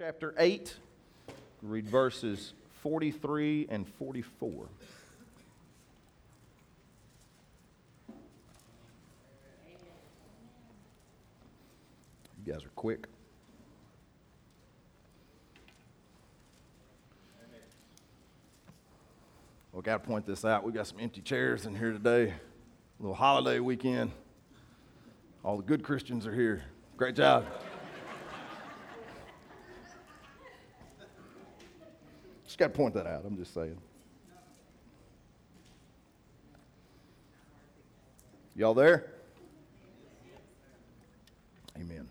chapter 8. Read verses 43 and 44. You guys are quick. Well, got to point this out. We got some empty chairs in here today. A little holiday weekend. All the good Christians are here. Great job. Just got to point that out. I'm just saying. Y'all there? Amen.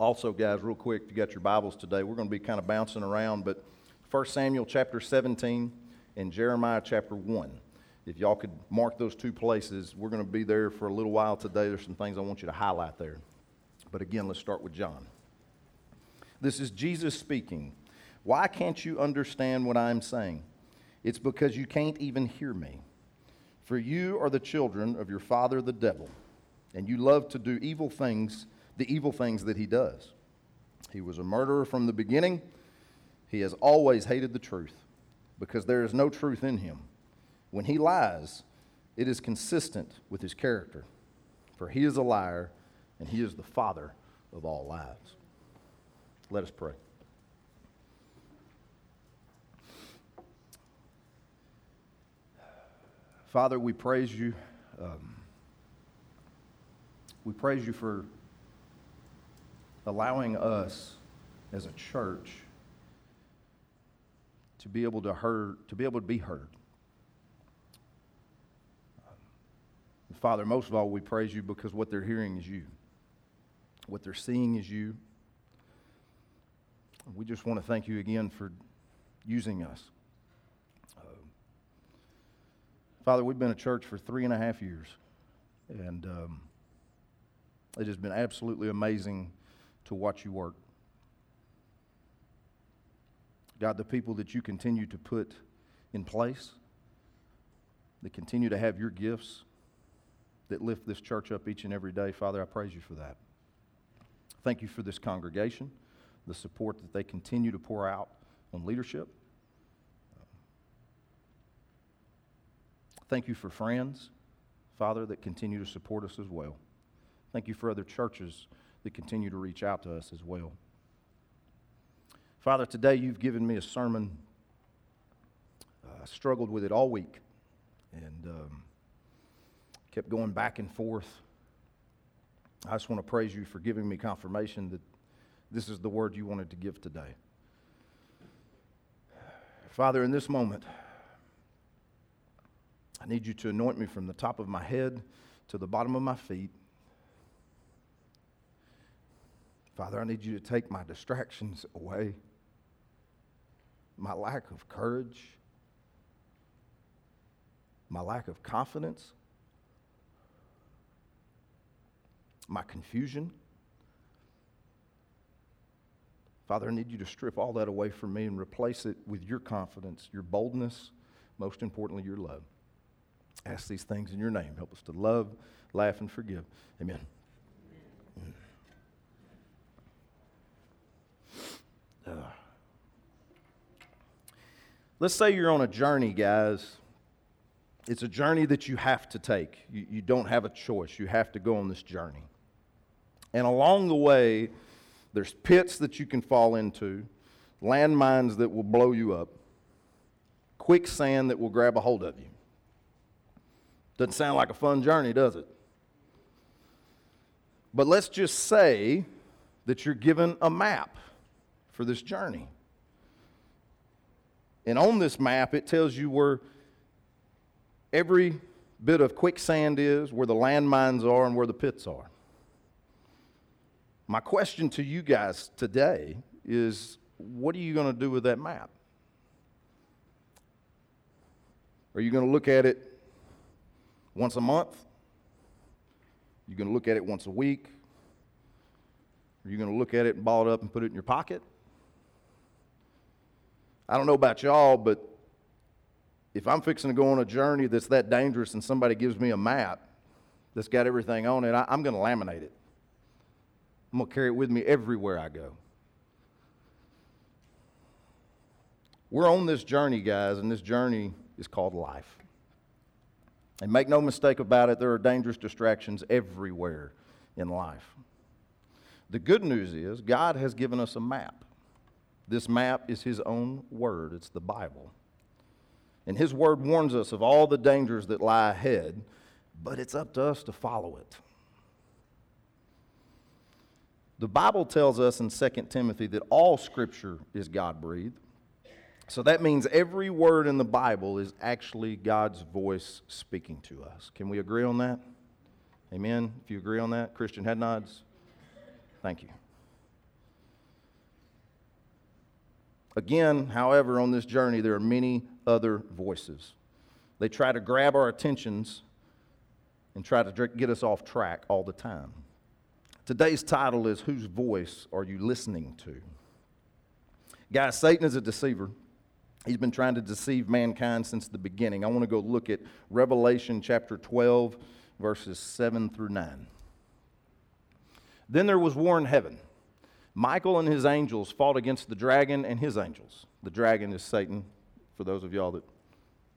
Also, guys, real quick, if you got your Bibles today. We're going to be kind of bouncing around, but 1 Samuel chapter 17 and Jeremiah chapter 1. If y'all could mark those two places, we're going to be there for a little while today. There's some things I want you to highlight there. But again, let's start with John. This is Jesus speaking. Why can't you understand what I'm saying? It's because you can't even hear me. For you are the children of your father, the devil, and you love to do evil things, the evil things that he does. He was a murderer from the beginning. He has always hated the truth because there is no truth in him. When he lies, it is consistent with his character. For he is a liar and he is the father of all lies. Let us pray. Father, we praise you. Um, we praise you for allowing us as a church to be able to heard, to be able to be heard. Father, most of all, we praise you because what they're hearing is you. What they're seeing is you. We just want to thank you again for using us. Father, we've been a church for three and a half years, and um, it has been absolutely amazing to watch you work. God, the people that you continue to put in place, that continue to have your gifts, that lift this church up each and every day, Father, I praise you for that. Thank you for this congregation, the support that they continue to pour out on leadership. Thank you for friends, Father, that continue to support us as well. Thank you for other churches that continue to reach out to us as well. Father, today you've given me a sermon. I struggled with it all week and um, kept going back and forth. I just want to praise you for giving me confirmation that this is the word you wanted to give today. Father, in this moment, I need you to anoint me from the top of my head to the bottom of my feet. Father, I need you to take my distractions away, my lack of courage, my lack of confidence, my confusion. Father, I need you to strip all that away from me and replace it with your confidence, your boldness, most importantly, your love. Ask these things in your name. Help us to love, laugh, and forgive. Amen. Uh, let's say you're on a journey, guys. It's a journey that you have to take. You, you don't have a choice. You have to go on this journey. And along the way, there's pits that you can fall into, landmines that will blow you up, quicksand that will grab a hold of you. Doesn't sound like a fun journey, does it? But let's just say that you're given a map for this journey. And on this map, it tells you where every bit of quicksand is, where the landmines are, and where the pits are. My question to you guys today is what are you going to do with that map? Are you going to look at it once a month? You're going to look at it once a week? Are you going to look at it and ball it up and put it in your pocket? I don't know about y'all, but if I'm fixing to go on a journey that's that dangerous and somebody gives me a map that's got everything on it, I, am going to laminate it. I'm going to carry it with me everywhere I go. We're on this journey, guys, and this journey is called life. And make no mistake about it, there are dangerous distractions everywhere in life. The good news is, God has given us a map. This map is His own word, it's the Bible. And His word warns us of all the dangers that lie ahead, but it's up to us to follow it. The Bible tells us in 2 Timothy that all Scripture is God breathed. So that means every word in the Bible is actually God's voice speaking to us. Can we agree on that? Amen. If you agree on that, Christian head nods. Thank you. Again, however, on this journey, there are many other voices. They try to grab our attentions and try to get us off track all the time. Today's title is Whose Voice Are You Listening to? Guys, Satan is a deceiver. He's been trying to deceive mankind since the beginning. I want to go look at Revelation chapter 12, verses 7 through 9. Then there was war in heaven. Michael and his angels fought against the dragon and his angels. The dragon is Satan. For those of y'all that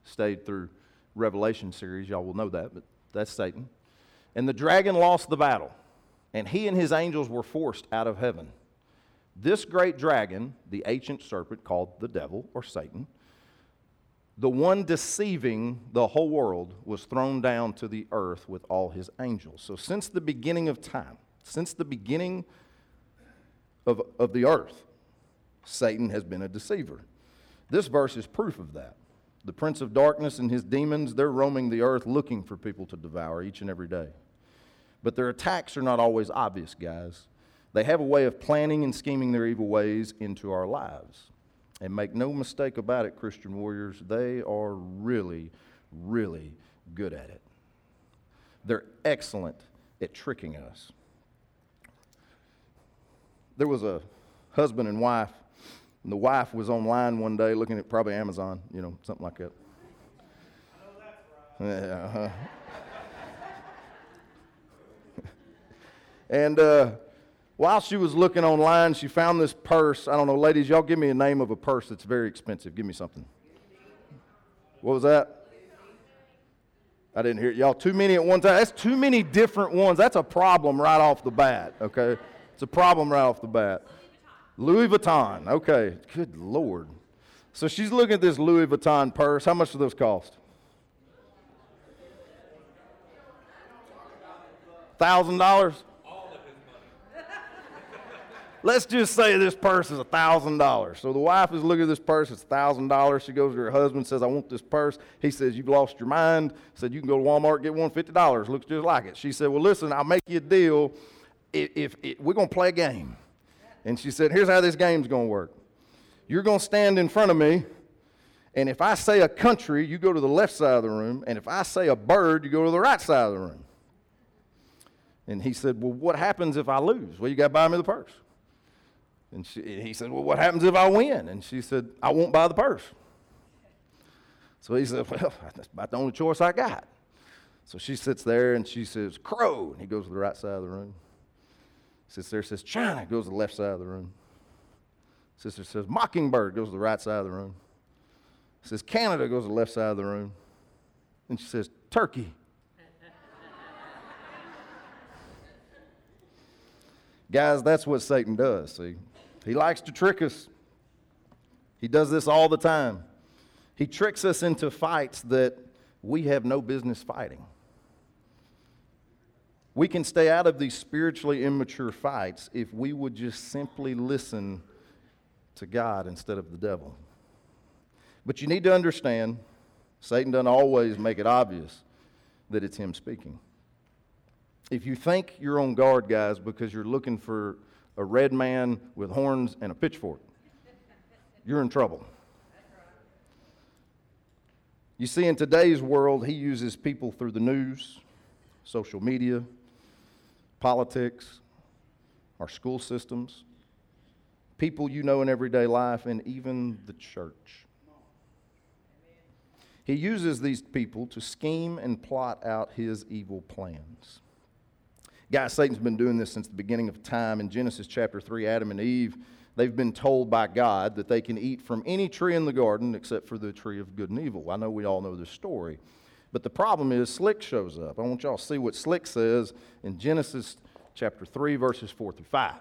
stayed through Revelation series, y'all will know that, but that's Satan. And the dragon lost the battle, and he and his angels were forced out of heaven. This great dragon, the ancient serpent called the devil or Satan, the one deceiving the whole world, was thrown down to the earth with all his angels. So, since the beginning of time, since the beginning of, of the earth, Satan has been a deceiver. This verse is proof of that. The prince of darkness and his demons, they're roaming the earth looking for people to devour each and every day. But their attacks are not always obvious, guys. They have a way of planning and scheming their evil ways into our lives. And make no mistake about it, Christian warriors, they are really, really good at it. They're excellent at tricking us. There was a husband and wife, and the wife was online one day looking at probably Amazon, you know, something like that. Right. Yeah, uh-huh. and uh, while she was looking online, she found this purse. I don't know, ladies, y'all give me a name of a purse that's very expensive. Give me something. What was that? I didn't hear it. Y'all, too many at one time. That's too many different ones. That's a problem right off the bat, okay? It's a problem right off the bat. Louis Vuitton. Okay. Good Lord. So she's looking at this Louis Vuitton purse. How much do those cost? Thousand dollars? Let's just say this purse is $1,000. So the wife is looking at this purse, it's $1,000. She goes to her husband, says, I want this purse. He says, You've lost your mind. Said, You can go to Walmart, get one $50. Looks just like it. She said, Well, listen, I'll make you a deal if, if, if we're going to play a game. And she said, Here's how this game's going to work. You're going to stand in front of me, and if I say a country, you go to the left side of the room, and if I say a bird, you go to the right side of the room. And he said, Well, what happens if I lose? Well, you got to buy me the purse. And, she, and he said, Well, what happens if I win? And she said, I won't buy the purse. So he said, Well, that's about the only choice I got. So she sits there and she says, Crow. And he goes to the right side of the room. Sits there, says, China, goes to the left side of the room. Sister says, Mockingbird, goes to the right side of the room. Says, Canada, goes to the left side of the room. And she says, Turkey. Guys, that's what Satan does, see? He likes to trick us. He does this all the time. He tricks us into fights that we have no business fighting. We can stay out of these spiritually immature fights if we would just simply listen to God instead of the devil. But you need to understand Satan doesn't always make it obvious that it's him speaking. If you think you're on guard, guys, because you're looking for a red man with horns and a pitchfork, you're in trouble. You see, in today's world, he uses people through the news, social media, politics, our school systems, people you know in everyday life, and even the church. He uses these people to scheme and plot out his evil plans. Guys, Satan's been doing this since the beginning of time. In Genesis chapter 3, Adam and Eve, they've been told by God that they can eat from any tree in the garden except for the tree of good and evil. I know we all know this story. But the problem is, Slick shows up. I want y'all to see what Slick says in Genesis chapter 3, verses 4 through 5.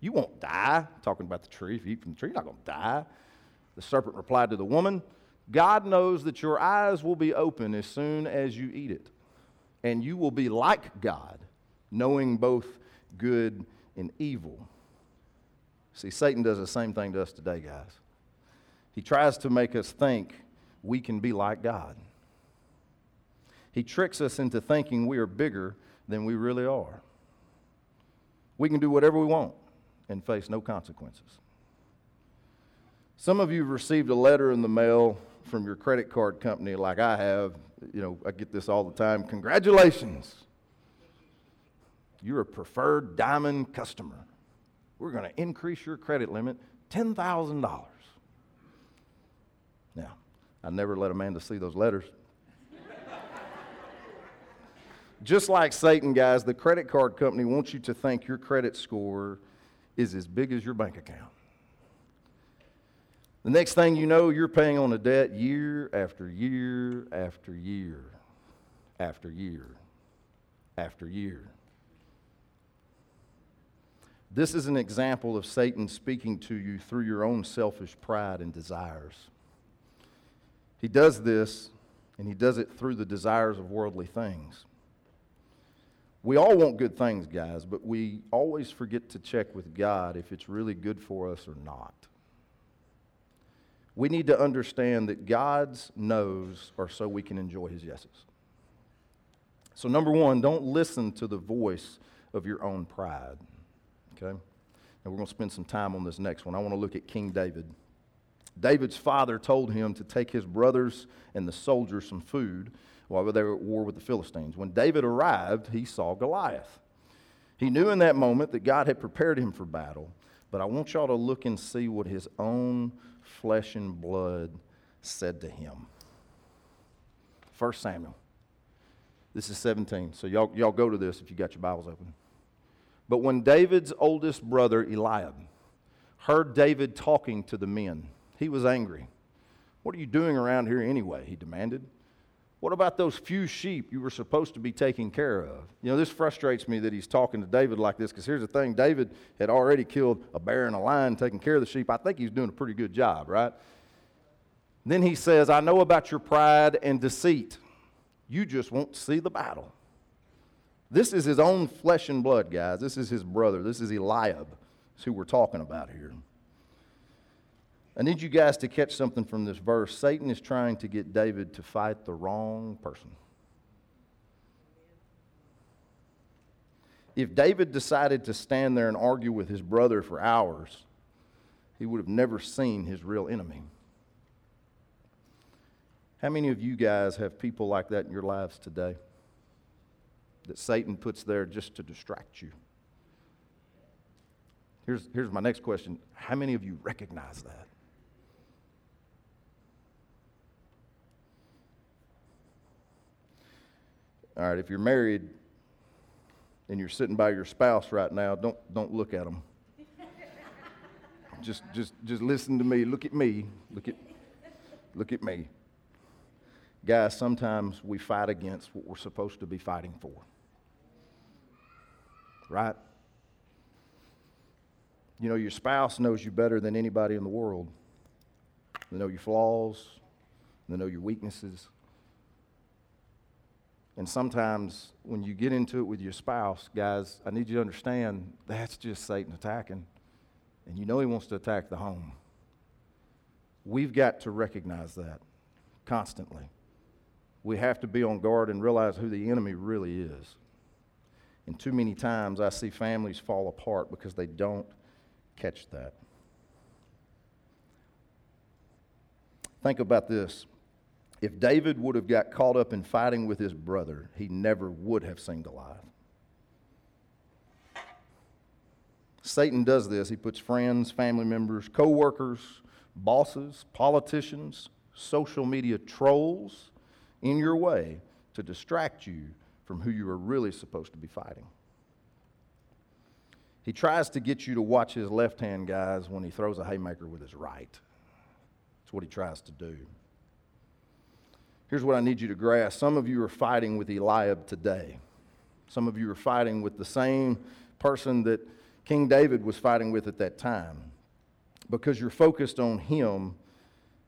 You won't die. Talking about the tree. If you eat from the tree, you're not going to die. The serpent replied to the woman, God knows that your eyes will be open as soon as you eat it, and you will be like God, knowing both good and evil. See, Satan does the same thing to us today, guys. He tries to make us think we can be like God. He tricks us into thinking we are bigger than we really are. We can do whatever we want and face no consequences. Some of you have received a letter in the mail from your credit card company like I have. You know, I get this all the time. Congratulations. You're a preferred diamond customer. We're going to increase your credit limit $10,000. Now, I never let Amanda see those letters. Just like Satan, guys, the credit card company wants you to think your credit score is as big as your bank account. The next thing you know, you're paying on a debt year after year after year after year after year. This is an example of Satan speaking to you through your own selfish pride and desires. He does this, and he does it through the desires of worldly things. We all want good things, guys, but we always forget to check with God if it's really good for us or not. We need to understand that God's no's are so we can enjoy his yeses. So, number one, don't listen to the voice of your own pride. Okay? And we're going to spend some time on this next one. I want to look at King David. David's father told him to take his brothers and the soldiers some food while they were at war with the Philistines. When David arrived, he saw Goliath. He knew in that moment that God had prepared him for battle, but I want y'all to look and see what his own flesh and blood said to him. 1 Samuel. This is 17. So y'all, y'all go to this if you got your Bibles open. But when David's oldest brother, Eliab, heard David talking to the men, he was angry. What are you doing around here anyway? He demanded. What about those few sheep you were supposed to be taking care of? You know, this frustrates me that he's talking to David like this because here's the thing David had already killed a bear and a lion taking care of the sheep. I think he's doing a pretty good job, right? Then he says, I know about your pride and deceit. You just won't see the battle. This is his own flesh and blood, guys. This is his brother. This is Eliab, who we're talking about here. I need you guys to catch something from this verse. Satan is trying to get David to fight the wrong person. If David decided to stand there and argue with his brother for hours, he would have never seen his real enemy. How many of you guys have people like that in your lives today? That Satan puts there just to distract you? Here's, here's my next question How many of you recognize that? All right, if you're married and you're sitting by your spouse right now, don't, don't look at them. just, just, just listen to me. Look at me. Look at, look at me. Guys, sometimes we fight against what we're supposed to be fighting for. Right? You know, your spouse knows you better than anybody in the world. They know your flaws, they know your weaknesses. And sometimes when you get into it with your spouse, guys, I need you to understand that's just Satan attacking. And you know he wants to attack the home. We've got to recognize that constantly. We have to be on guard and realize who the enemy really is. And too many times I see families fall apart because they don't catch that. Think about this. If David would have got caught up in fighting with his brother, he never would have seen Goliath. Satan does this. He puts friends, family members, co workers, bosses, politicians, social media trolls in your way to distract you from who you are really supposed to be fighting. He tries to get you to watch his left hand, guys, when he throws a haymaker with his right. That's what he tries to do. Here's what I need you to grasp. Some of you are fighting with Eliab today. Some of you are fighting with the same person that King David was fighting with at that time because you're focused on him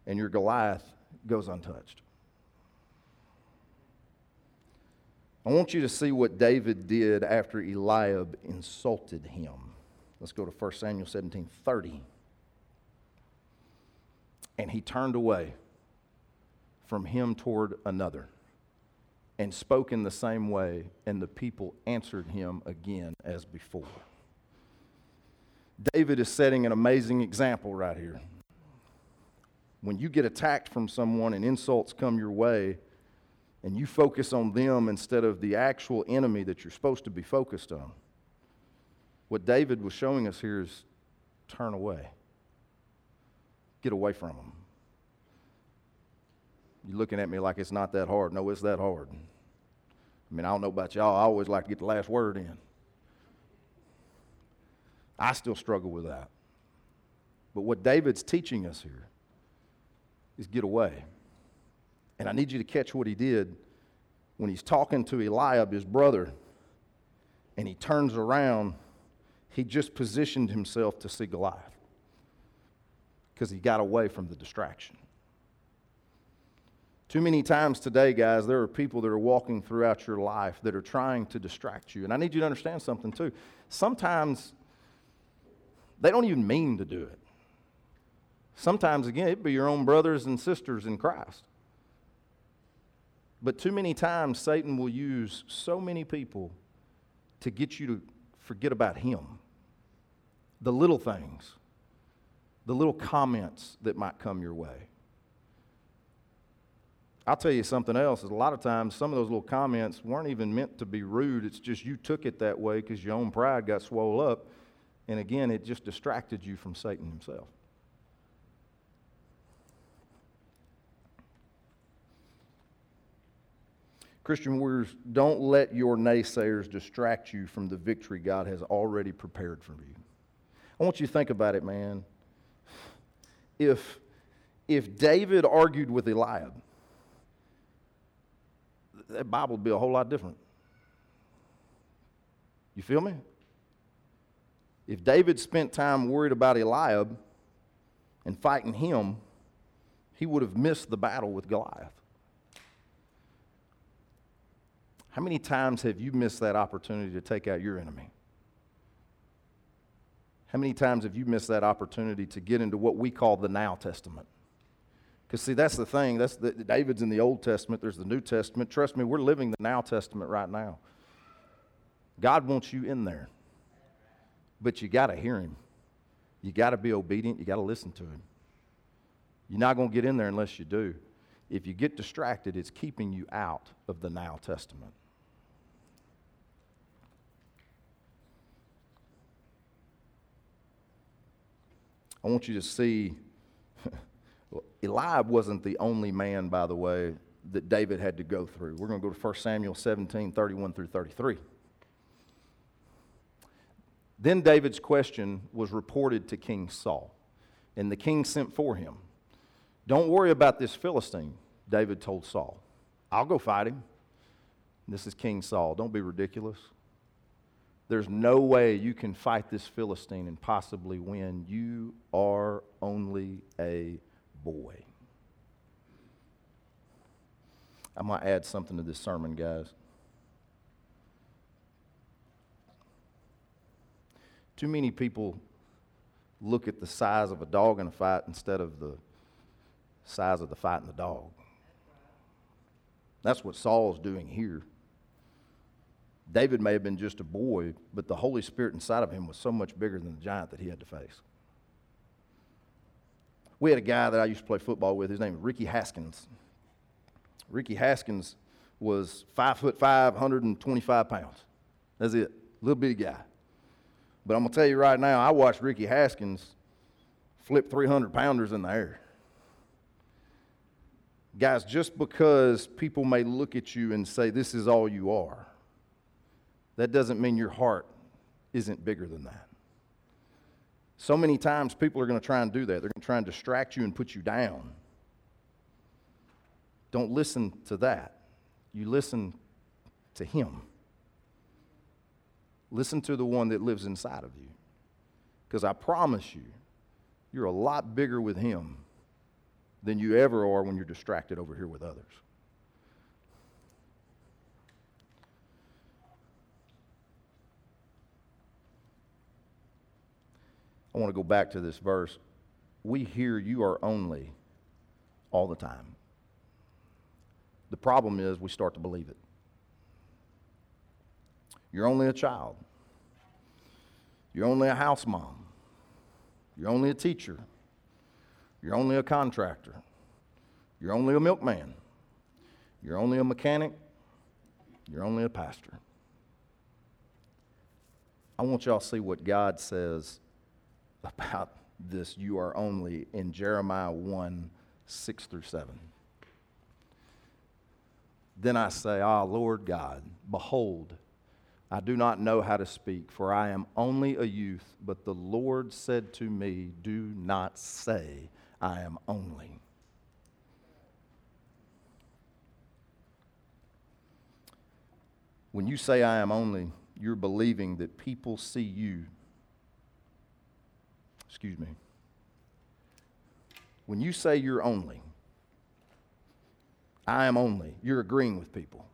and your Goliath goes untouched. I want you to see what David did after Eliab insulted him. Let's go to 1 Samuel 17 30. And he turned away from him toward another and spoke in the same way, and the people answered him again as before. David is setting an amazing example right here. When you get attacked from someone and insults come your way, and you focus on them instead of the actual enemy that you're supposed to be focused on, what David was showing us here is turn away, get away from them. You're looking at me like it's not that hard. No, it's that hard. I mean, I don't know about y'all. I always like to get the last word in. I still struggle with that. But what David's teaching us here is get away. And I need you to catch what he did when he's talking to Eliab, his brother, and he turns around. He just positioned himself to see Goliath because he got away from the distraction. Too many times today, guys, there are people that are walking throughout your life that are trying to distract you. And I need you to understand something, too. Sometimes they don't even mean to do it. Sometimes, again, it'd be your own brothers and sisters in Christ. But too many times, Satan will use so many people to get you to forget about him. The little things, the little comments that might come your way. I'll tell you something else. Is a lot of times, some of those little comments weren't even meant to be rude. It's just you took it that way because your own pride got swole up. And again, it just distracted you from Satan himself. Christian warriors, don't let your naysayers distract you from the victory God has already prepared for you. I want you to think about it, man. If, if David argued with Eliab, that Bible would be a whole lot different. You feel me? If David spent time worried about Eliab and fighting him, he would have missed the battle with Goliath. How many times have you missed that opportunity to take out your enemy? How many times have you missed that opportunity to get into what we call the Now Testament? Because, see, that's the thing. That's the, David's in the Old Testament, there's the New Testament. Trust me, we're living the Now Testament right now. God wants you in there. But you got to hear Him. You got to be obedient. You got to listen to Him. You're not going to get in there unless you do. If you get distracted, it's keeping you out of the Now Testament. I want you to see Eliab wasn't the only man, by the way, that David had to go through. We're going to go to 1 Samuel 17 31 through 33. Then David's question was reported to King Saul, and the king sent for him. Don't worry about this Philistine, David told Saul. I'll go fight him. This is King Saul. Don't be ridiculous. There's no way you can fight this Philistine and possibly win. You are only a boy. I might add something to this sermon, guys. Too many people look at the size of a dog in a fight instead of the size of the fight in the dog. That's what Saul's doing here. David may have been just a boy, but the Holy Spirit inside of him was so much bigger than the giant that he had to face. We had a guy that I used to play football with. His name was Ricky Haskins. Ricky Haskins was five foot five, 125 pounds. That's it. Little bitty guy. But I'm to tell you right now, I watched Ricky Haskins flip 300 pounders in the air. Guys, just because people may look at you and say, this is all you are, that doesn't mean your heart isn't bigger than that. So many times people are going to try and do that. They're going to try and distract you and put you down. Don't listen to that. You listen to Him. Listen to the one that lives inside of you. Because I promise you, you're a lot bigger with Him than you ever are when you're distracted over here with others. I want to go back to this verse. We hear you are only all the time. The problem is we start to believe it. You're only a child. You're only a house mom. You're only a teacher. You're only a contractor. You're only a milkman. You're only a mechanic. You're only a pastor. I want y'all to see what God says about this you are only in Jeremiah 1 6 through 7. Then I say, Ah, Lord God, behold, I do not know how to speak, for I am only a youth. But the Lord said to me, Do not say, I am only. When you say, I am only, you're believing that people see you Excuse me. When you say you're only, I am only, you're agreeing with people.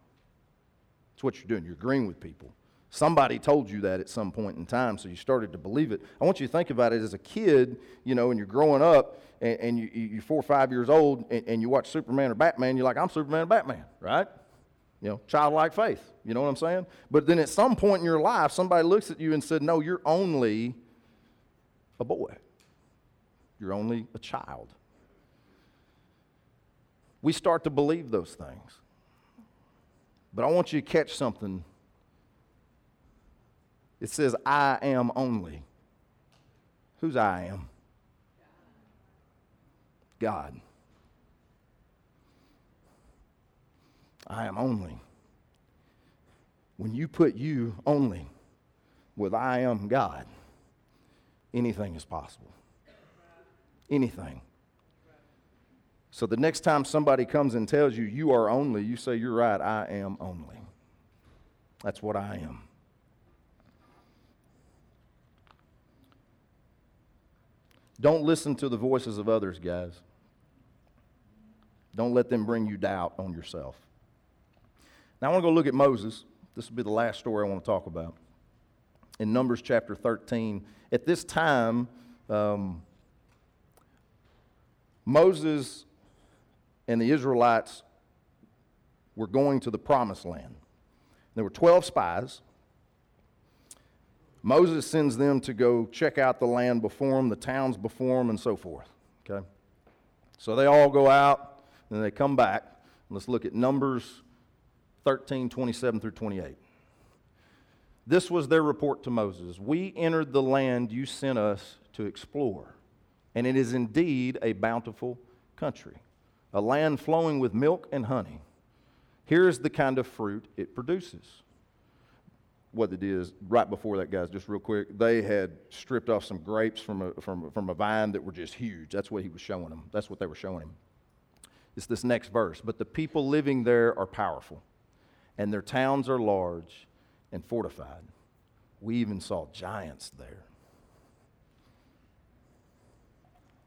That's what you're doing. You're agreeing with people. Somebody told you that at some point in time, so you started to believe it. I want you to think about it as a kid, you know, and you're growing up and, and you, you're four or five years old and, and you watch Superman or Batman, you're like, I'm Superman or Batman, right? You know, childlike faith. You know what I'm saying? But then at some point in your life, somebody looks at you and said, No, you're only a boy. You're only a child. We start to believe those things. But I want you to catch something. It says, I am only. Who's I am? God. I am only. When you put you only with I am God, anything is possible. Anything. So the next time somebody comes and tells you, you are only, you say, you're right, I am only. That's what I am. Don't listen to the voices of others, guys. Don't let them bring you doubt on yourself. Now, I want to go look at Moses. This will be the last story I want to talk about in Numbers chapter 13. At this time, um, Moses and the Israelites were going to the promised land. There were 12 spies. Moses sends them to go check out the land before them, the towns before them, and so forth. Okay? So they all go out, and they come back. Let's look at Numbers 13, 27 through 28. This was their report to Moses We entered the land you sent us to explore, and it is indeed a bountiful country, a land flowing with milk and honey. Here is the kind of fruit it produces. What it is, right before that, guys, just real quick, they had stripped off some grapes from a, from, from a vine that were just huge. That's what he was showing them. That's what they were showing him. It's this next verse. But the people living there are powerful, and their towns are large and fortified. We even saw giants there.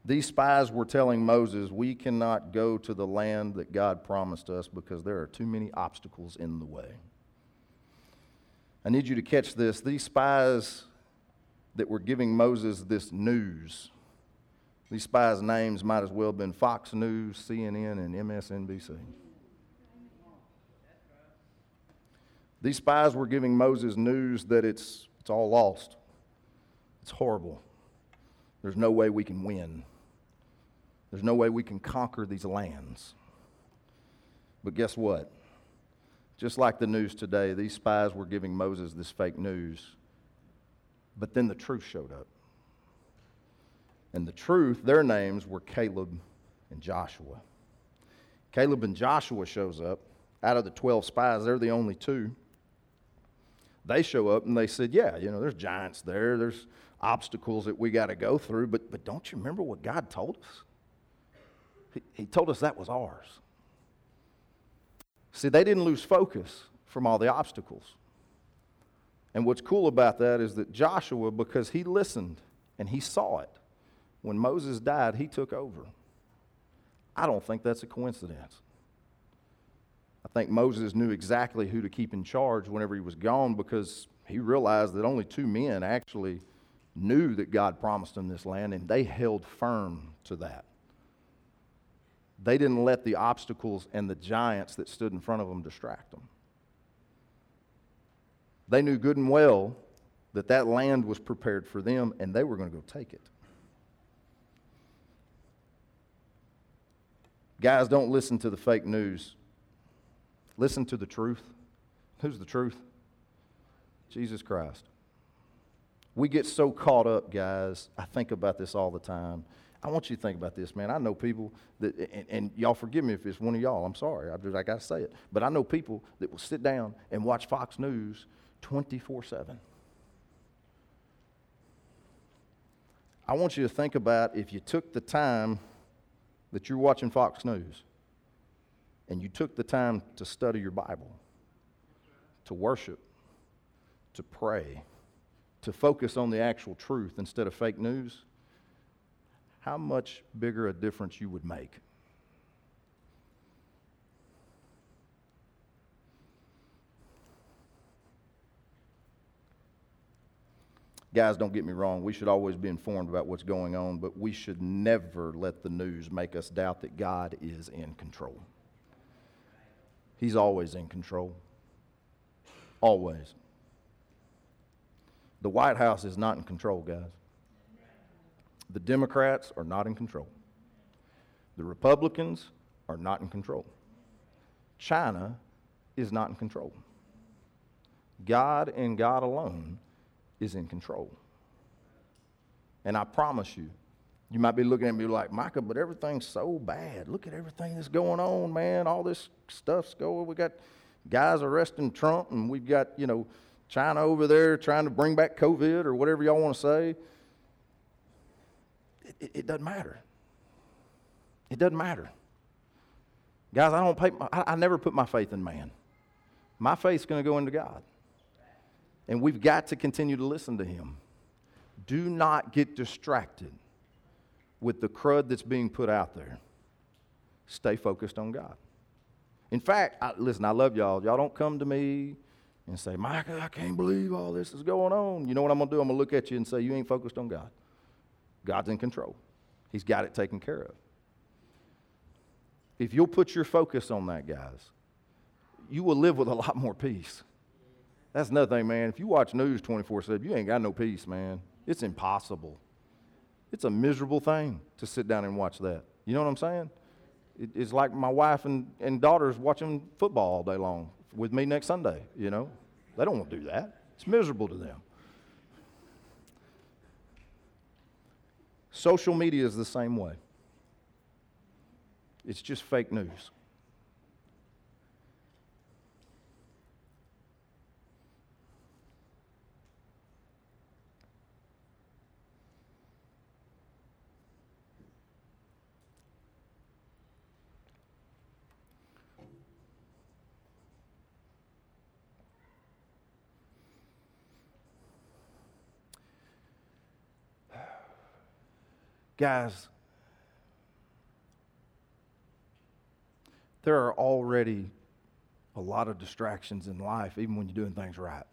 These spies were telling Moses, We cannot go to the land that God promised us because there are too many obstacles in the way. I need you to catch this. These spies that were giving Moses this news, these spies' names might as well have been Fox News, CNN, and MSNBC. These spies were giving Moses news that it's, it's all lost. It's horrible. There's no way we can win. There's no way we can conquer these lands. But guess what? Just like the news today, these spies were giving Moses this fake news. But then the truth showed up. And the truth, their names were Caleb and Joshua. Caleb and Joshua shows up. Out of the 12 spies, they're the only two. They show up and they said, Yeah, you know, there's giants there, there's obstacles that we got to go through, but, but don't you remember what God told us? He, he told us that was ours. See, they didn't lose focus from all the obstacles. And what's cool about that is that Joshua, because he listened and he saw it, when Moses died, he took over. I don't think that's a coincidence. I think Moses knew exactly who to keep in charge whenever he was gone because he realized that only two men actually knew that God promised them this land and they held firm to that. They didn't let the obstacles and the giants that stood in front of them distract them. They knew good and well that that land was prepared for them and they were going to go take it. Guys, don't listen to the fake news. Listen to the truth. Who's the truth? Jesus Christ. We get so caught up, guys. I think about this all the time. I want you to think about this, man. I know people that, and, and y'all forgive me if it's one of y'all. I'm sorry. I just I got to say it. But I know people that will sit down and watch Fox News 24 7. I want you to think about if you took the time that you're watching Fox News and you took the time to study your Bible, to worship, to pray, to focus on the actual truth instead of fake news, how much bigger a difference you would make. Guys, don't get me wrong. We should always be informed about what's going on, but we should never let the news make us doubt that God is in control. He's always in control. Always. The White House is not in control, guys. The Democrats are not in control. The Republicans are not in control. China is not in control. God and God alone is in control. And I promise you, you might be looking at me like, Micah, but everything's so bad. Look at everything that's going on, man. All this stuff's going. We got guys arresting Trump, and we've got, you know, China over there trying to bring back COVID or whatever y'all want to say. It, it, it, doesn't matter. It doesn't matter. Guys, I don't pay, I, I never put my faith in man. My faith's going to go into God. And we've got to continue to listen to him. Do not get distracted with the crud that's being put out there. Stay focused on God. In fact, I, listen, I love y'all. Y'all don't come to me and say, Micah, I can't believe all this is going on. You know what I'm going to do? I'm going to look at you and say, You ain't focused on God. God's in control, He's got it taken care of. If you'll put your focus on that, guys, you will live with a lot more peace. That's another thing, man. If you watch news 24 7, you ain't got no peace, man. It's impossible. It's a miserable thing to sit down and watch that. You know what I'm saying? It, it's like my wife and, and daughters watching football all day long with me next Sunday, you know? They don't want to do that. It's miserable to them. Social media is the same way. It's just fake news. Guys, there are already a lot of distractions in life, even when you're doing things right.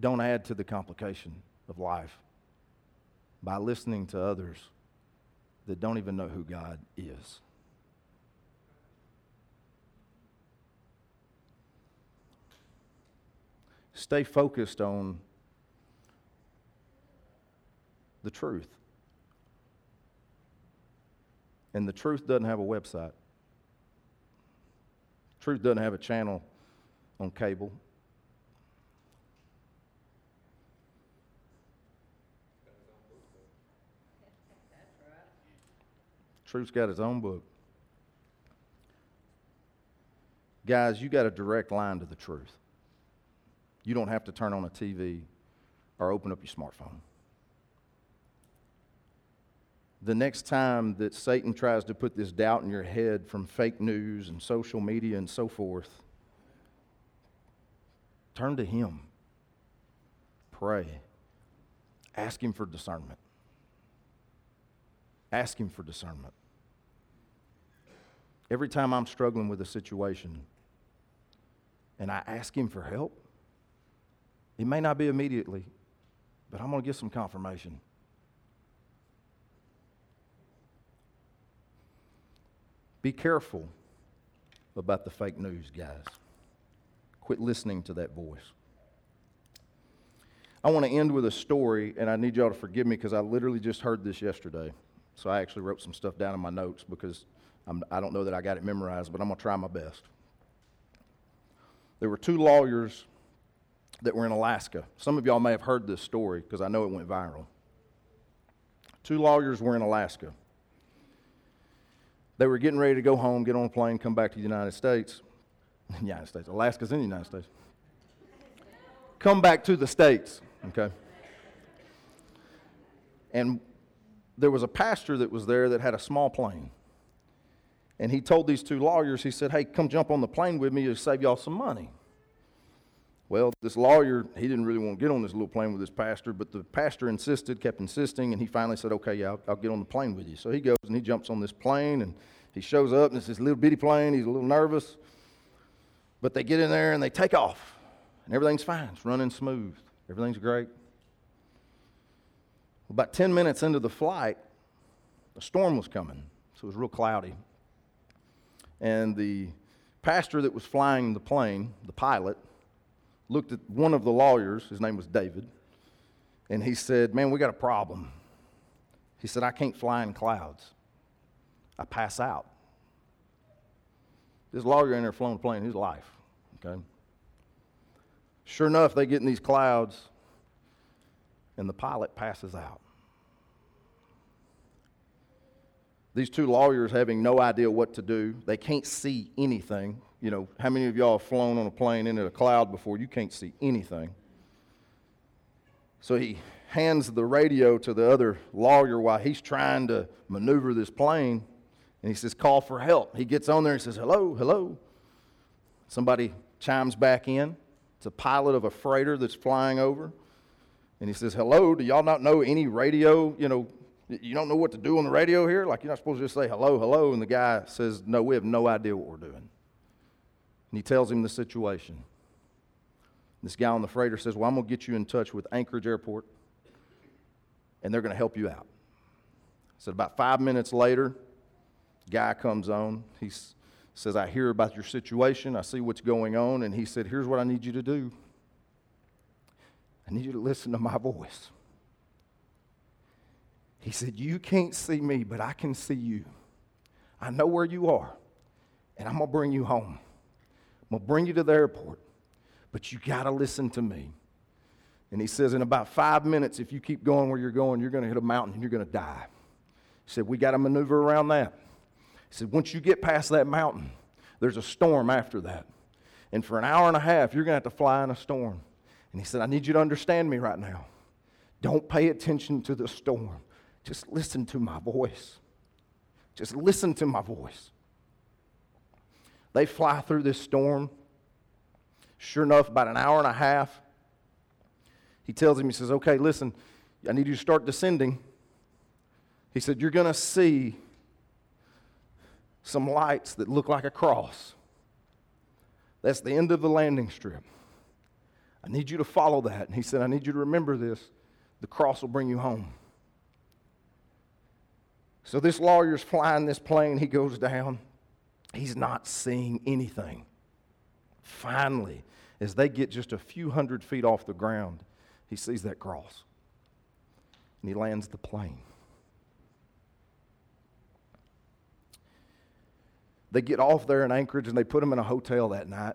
Don't add to the complication of life by listening to others that don't even know who God is. Stay focused on the truth. And the truth doesn't have a website. Truth doesn't have a channel on cable. Truth's got his own book. Guys, you got a direct line to the truth. You don't have to turn on a TV or open up your smartphone. The next time that Satan tries to put this doubt in your head from fake news and social media and so forth, turn to him. Pray. Ask him for discernment. Ask him for discernment. Every time I'm struggling with a situation and I ask him for help, it may not be immediately, but I'm going to get some confirmation. Be careful about the fake news, guys. Quit listening to that voice. I want to end with a story, and I need y'all to forgive me because I literally just heard this yesterday. So I actually wrote some stuff down in my notes because I'm, I do not know that I got it memorized, but I'm going to try my best. There were two lawyers that were in Alaska. Some of y'all may have heard this story because I know it went viral. Two lawyers were in Alaska. They were getting ready to go home, get on a plane, come back to the United States. United States. Alaska's in the United States. Come back to the States, okay? And there was a pastor that was there that had a small plane. And he told these two lawyers, he said, Hey, come jump on the plane with me to save y'all some money. Well, this lawyer, he didn't really want to get on this little plane with this pastor, but the pastor insisted, kept insisting, and he finally said, Okay, yeah, I'll, I'll, get on the plane with you. So he goes and he jumps on this plane, and he shows up, and it's this little bitty plane. He's a little nervous. But they get in there and they take off, and everything's fine. It's running smooth, everything's great. About 10 minutes into the flight, a storm was coming, so it was real cloudy. And the pastor that was flying the plane, the pilot, looked at one of the lawyers, his name was David, and he said, Man, we got a problem. He said, I can't fly in clouds. I pass out. This lawyer in there flown a plane his life. Okay? Sure enough, they get in these clouds, and the pilot passes out. These two lawyers having no idea what to do, they can't see anything you know, how many of y'all have flown on a plane into a cloud before? You can't see anything. So he hands the radio to the other lawyer while he's trying to maneuver this plane. And he says, Call for help. He gets on there and says, Hello, hello. Somebody chimes back in. It's a pilot of a freighter that's flying over. And he says, Hello, do y'all not know any radio? You know, you don't know what to do on the radio here? Like, you're not supposed to just say hello, hello. And the guy says, No, we have no idea what we're doing. And he tells him the situation. This guy on the freighter says, Well, I'm going to get you in touch with Anchorage Airport, and they're going to help you out. So, about five minutes later, guy comes on. He says, I hear about your situation. I see what's going on. And he said, Here's what I need you to do I need you to listen to my voice. He said, You can't see me, but I can see you. I know where you are, and I'm going to bring you home. I'm going to bring you to the airport, but you got to listen to me. And he says, in about five minutes, if you keep going where you're going, you're going to hit a mountain and you're going to die. He said, we got to maneuver around that. He said, once you get past that mountain, there's a storm after that. And for an hour and a half, you're going to have to fly in a storm. And he said, I need you to understand me right now. Don't pay attention to the storm. Just listen to my voice. Just listen to my voice. They fly through this storm. Sure enough, about an hour and a half, he tells him, he says, Okay, listen, I need you to start descending. He said, You're going to see some lights that look like a cross. That's the end of the landing strip. I need you to follow that. And he said, I need you to remember this. The cross will bring you home. So this lawyer's flying this plane. He goes down. He's not seeing anything. Finally, as they get just a few hundred feet off the ground, he sees that cross. And he lands the plane. They get off there in Anchorage and they put him in a hotel that night.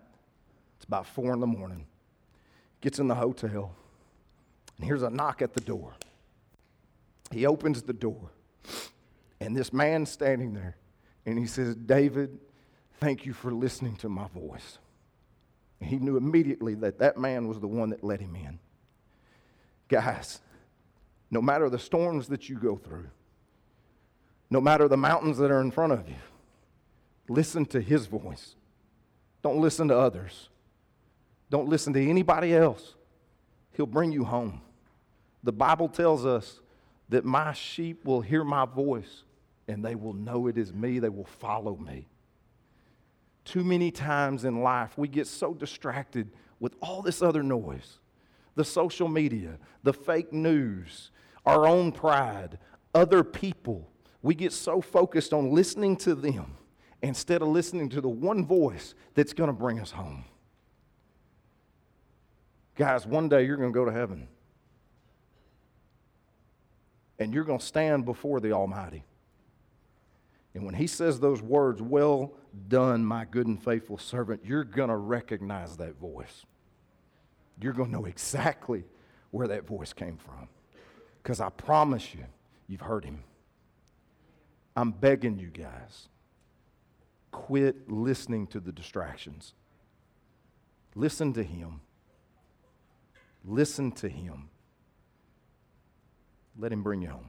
It's about four in the morning. Gets in the hotel, and here's a knock at the door. He opens the door, and this man's standing there, and he says, David, Thank you for listening to my voice. And he knew immediately that that man was the one that let him in. Guys, no matter the storms that you go through, no matter the mountains that are in front of you, listen to his voice. Don't listen to others. Don't listen to anybody else. He'll bring you home. The Bible tells us that my sheep will hear my voice and they will know it is me. They will follow me. Too many times in life, we get so distracted with all this other noise the social media, the fake news, our own pride, other people. We get so focused on listening to them instead of listening to the one voice that's going to bring us home. Guys, one day you're going to go to heaven and you're going to stand before the Almighty. And when He says those words, well done, my good and faithful servant, you're going to recognize that voice. You're going to know exactly where that voice came from. Because I promise you, you've heard Him. I'm begging you guys, quit listening to the distractions. Listen to Him. Listen to Him. Let Him bring you home.